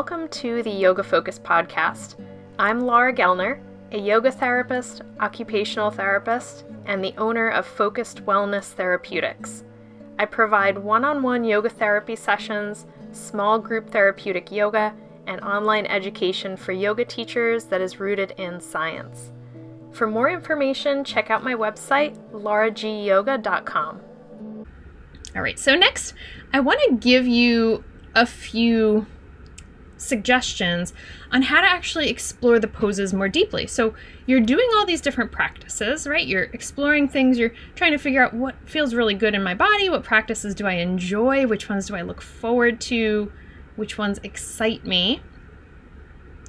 welcome to the Yoga Focus podcast. I'm Laura Gellner, a yoga therapist, occupational therapist, and the owner of Focused Wellness Therapeutics. I provide one on one yoga therapy sessions, small group therapeutic yoga, and online education for yoga teachers that is rooted in science. For more information, check out my website, lauragyoga.com. All right, so next, I want to give you a few suggestions on how to actually explore the poses more deeply. So you're doing all these different practices, right? You're exploring things, you're trying to figure out what feels really good in my body, what practices do I enjoy, which ones do I look forward to, which ones excite me,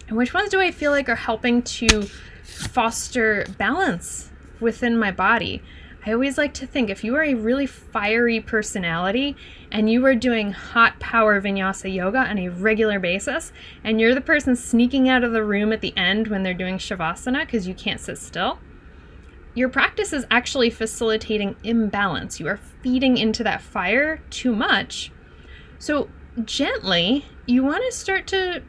and which ones do I feel like are helping to foster balance within my body. I always like to think if you are a really fiery personality and you are doing hot power vinyasa yoga on a regular basis, and you're the person sneaking out of the room at the end when they're doing shavasana because you can't sit still, your practice is actually facilitating imbalance. You are feeding into that fire too much. So, gently, you want to start to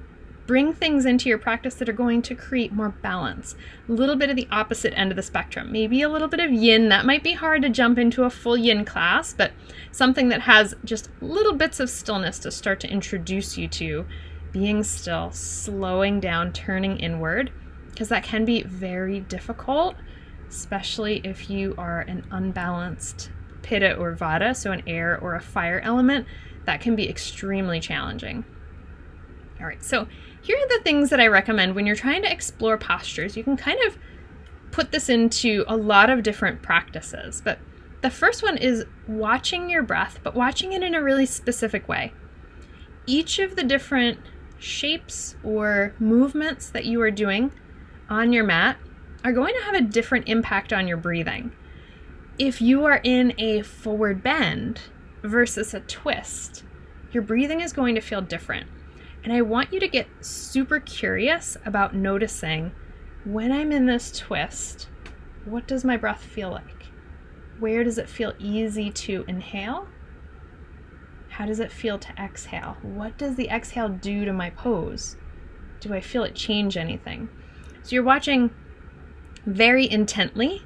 bring things into your practice that are going to create more balance. A little bit of the opposite end of the spectrum. Maybe a little bit of yin. That might be hard to jump into a full yin class, but something that has just little bits of stillness to start to introduce you to being still, slowing down, turning inward, because that can be very difficult, especially if you are an unbalanced pitta or vata, so an air or a fire element. That can be extremely challenging. All right, so here are the things that I recommend when you're trying to explore postures. You can kind of put this into a lot of different practices, but the first one is watching your breath, but watching it in a really specific way. Each of the different shapes or movements that you are doing on your mat are going to have a different impact on your breathing. If you are in a forward bend versus a twist, your breathing is going to feel different. And I want you to get super curious about noticing when I'm in this twist, what does my breath feel like? Where does it feel easy to inhale? How does it feel to exhale? What does the exhale do to my pose? Do I feel it change anything? So you're watching very intently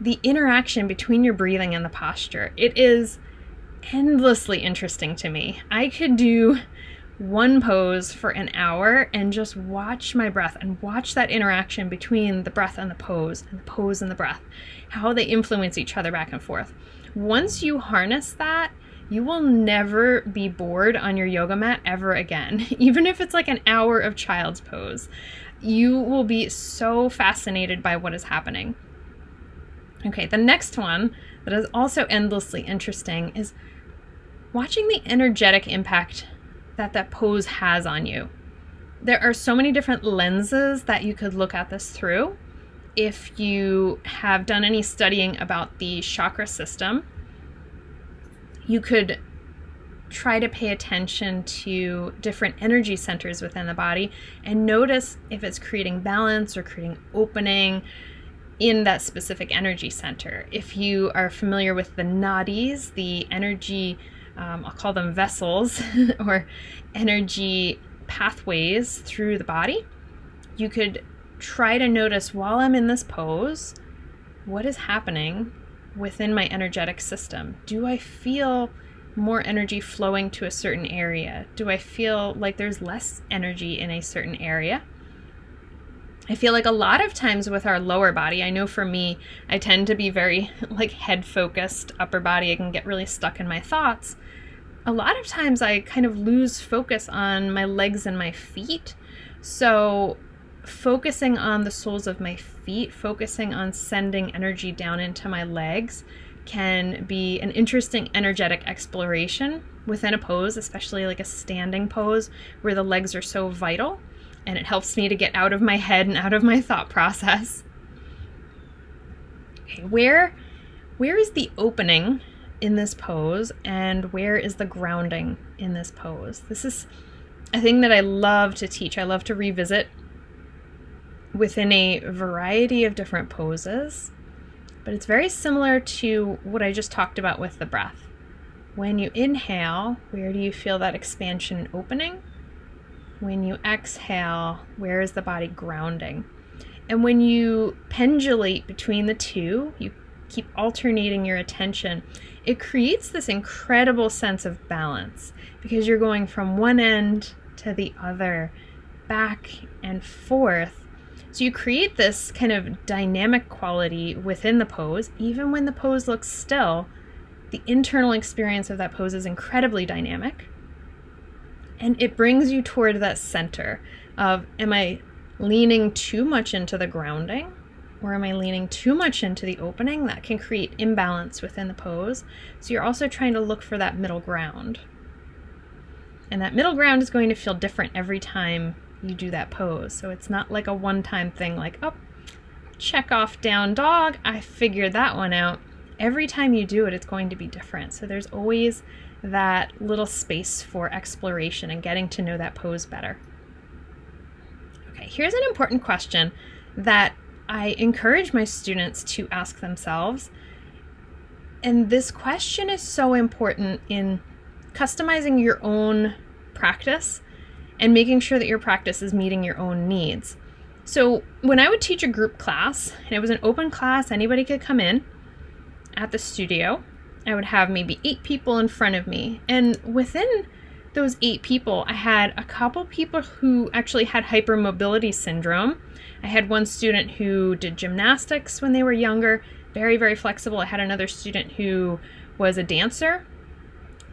the interaction between your breathing and the posture. It is endlessly interesting to me. I could do one pose for an hour and just watch my breath and watch that interaction between the breath and the pose and the pose and the breath, how they influence each other back and forth. Once you harness that, you will never be bored on your yoga mat ever again, even if it's like an hour of child's pose. You will be so fascinated by what is happening. Okay, the next one that is also endlessly interesting is watching the energetic impact that that pose has on you. There are so many different lenses that you could look at this through. If you have done any studying about the chakra system, you could try to pay attention to different energy centers within the body and notice if it's creating balance or creating opening in that specific energy center. If you are familiar with the nadis, the energy um, I'll call them vessels or energy pathways through the body, you could try to notice while I'm in this pose what is happening within my energetic system. Do I feel more energy flowing to a certain area? Do I feel like there's less energy in a certain area? I feel like a lot of times with our lower body, I know for me, I tend to be very like head focused, upper body. I can get really stuck in my thoughts a lot of times I kind of lose focus on my legs and my feet. So, focusing on the soles of my feet, focusing on sending energy down into my legs can be an interesting energetic exploration within a pose, especially like a standing pose where the legs are so vital and it helps me to get out of my head and out of my thought process. Okay, where where is the opening in this pose and where is the grounding in this pose. This is a thing that I love to teach. I love to revisit within a variety of different poses, but it's very similar to what I just talked about with the breath. When you inhale, where do you feel that expansion opening? When you exhale, where is the body grounding? And when you pendulate between the two, you keep alternating your attention, it creates this incredible sense of balance because you're going from one end to the other, back and forth. So you create this kind of dynamic quality within the pose, even when the pose looks still. The internal experience of that pose is incredibly dynamic. And it brings you toward that center of am I leaning too much into the grounding or am I leaning too much into the opening? That can create imbalance within the pose. So you're also trying to look for that middle ground. And that middle ground is going to feel different every time you do that pose. So it's not like a one time thing like, oh, check off down dog. I figured that one out. Every time you do it, it's going to be different. So there's always that little space for exploration and getting to know that pose better. Okay, here's an important question that I encourage my students to ask themselves. And this question is so important in customizing your own practice and making sure that your practice is meeting your own needs. So, when I would teach a group class, and it was an open class, anybody could come in at the studio. I would have maybe eight people in front of me. And within those eight people, I had a couple people who actually had hypermobility syndrome. I had one student who did gymnastics when they were younger, very, very flexible. I had another student who was a dancer,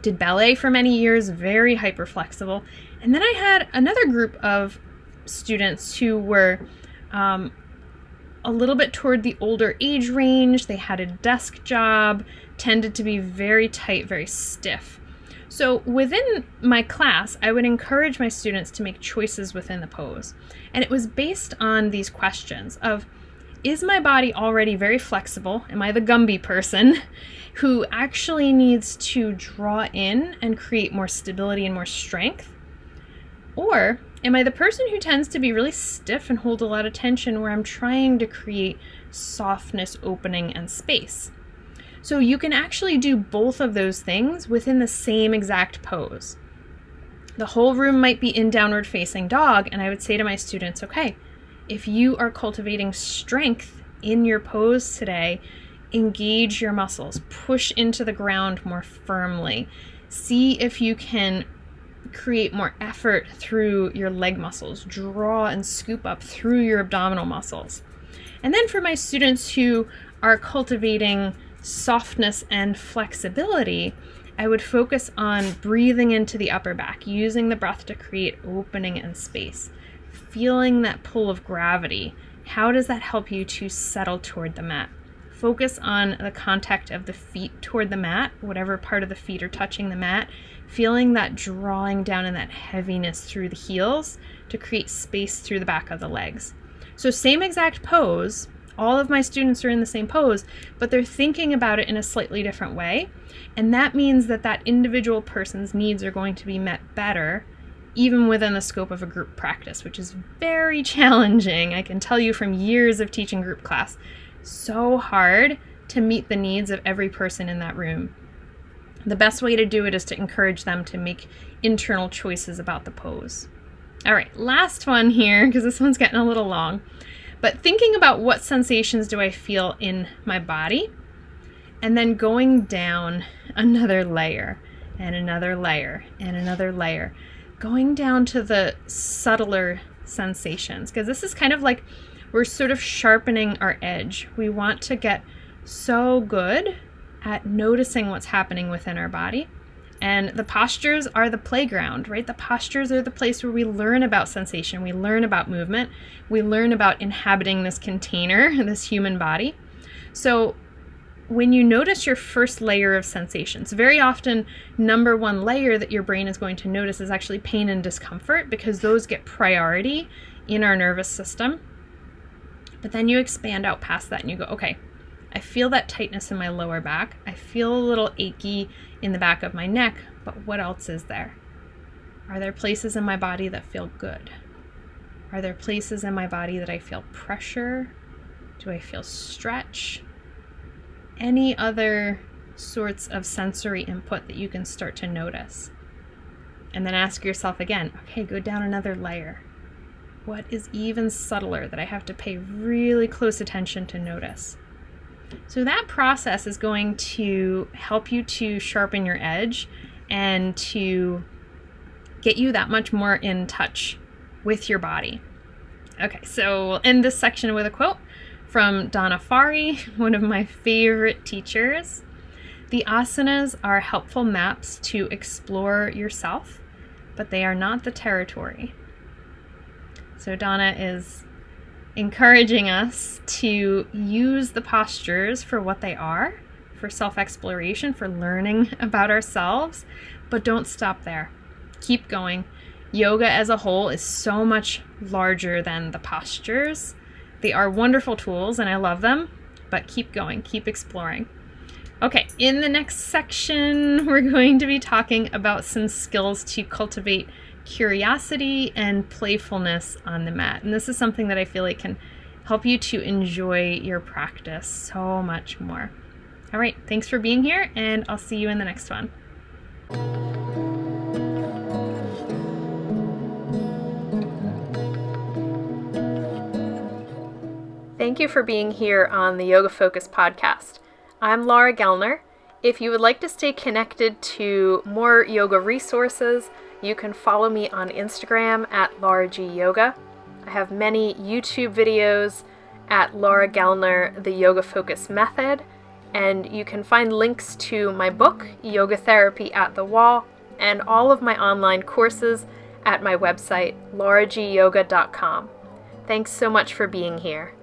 did ballet for many years, very hyper flexible. And then I had another group of students who were um, a little bit toward the older age range. They had a desk job, tended to be very tight, very stiff. So within my class, I would encourage my students to make choices within the pose. And it was based on these questions of is my body already very flexible? Am I the Gumby person who actually needs to draw in and create more stability and more strength? Or am I the person who tends to be really stiff and hold a lot of tension where I'm trying to create softness, opening, and space? So you can actually do both of those things within the same exact pose. The whole room might be in downward facing dog, and I would say to my students, okay, if you are cultivating strength in your pose today, engage your muscles, push into the ground more firmly. See if you can create more effort through your leg muscles, draw and scoop up through your abdominal muscles. And then for my students who are cultivating softness and flexibility, I would focus on breathing into the upper back, using the breath to create opening and space, feeling that pull of gravity. How does that help you to settle toward the mat? Focus on the contact of the feet toward the mat, whatever part of the feet are touching the mat, feeling that drawing down and that heaviness through the heels to create space through the back of the legs. So, same exact pose, all of my students are in the same pose, but they're thinking about it in a slightly different way. And that means that that individual person's needs are going to be met better, even within the scope of a group practice, which is very challenging. I can tell you from years of teaching group class. So hard to meet the needs of every person in that room. The best way to do it is to encourage them to make internal choices about the pose. All right, last one here, because this one's getting a little long. But thinking about what sensations do I feel in my body, and then going down another layer and another layer and another layer, going down to the subtler sensations, because this is kind of like we're sort of sharpening our edge. We want to get so good at noticing what's happening within our body and the postures are the playground, right? The postures are the place where we learn about sensation, we learn about movement, we learn about inhabiting this container, this human body. So, when you notice your first layer of sensations, very often, number one layer that your brain is going to notice is actually pain and discomfort because those get priority in our nervous system. But then you expand out past that and you go, okay, I feel that tightness in my lower back. I feel a little achy in the back of my neck, but what else is there? Are there places in my body that feel good? Are there places in my body that I feel pressure? Do I feel stretch? Any other sorts of sensory input that you can start to notice? And then ask yourself again okay, go down another layer. What is even subtler that I have to pay really close attention to notice? So, that process is going to help you to sharpen your edge and to get you that much more in touch with your body. Okay, so we'll end this section with a quote from Donna Farhi, one of my favorite teachers. The asanas are helpful maps to explore yourself, but they are not the territory. So, Donna is encouraging us to use the postures for what they are for self exploration, for learning about ourselves, but don't stop there. Keep going. Yoga as a whole is so much larger than the postures. They are wonderful tools and I love them, but keep going, keep exploring. Okay, in the next section, we're going to be talking about some skills to cultivate curiosity and playfulness on the mat. And this is something that I feel like can help you to enjoy your practice so much more. All right, thanks for being here, and I'll see you in the next one. Thank you for being here on the Yoga Focus podcast. I'm Laura Gellner. If you would like to stay connected to more yoga resources, you can follow me on Instagram at Laura G Yoga. I have many YouTube videos at Laura Gellner, The Yoga Focus Method, and you can find links to my book, Yoga Therapy at the Wall, and all of my online courses at my website, lauragyoga.com. Thanks so much for being here.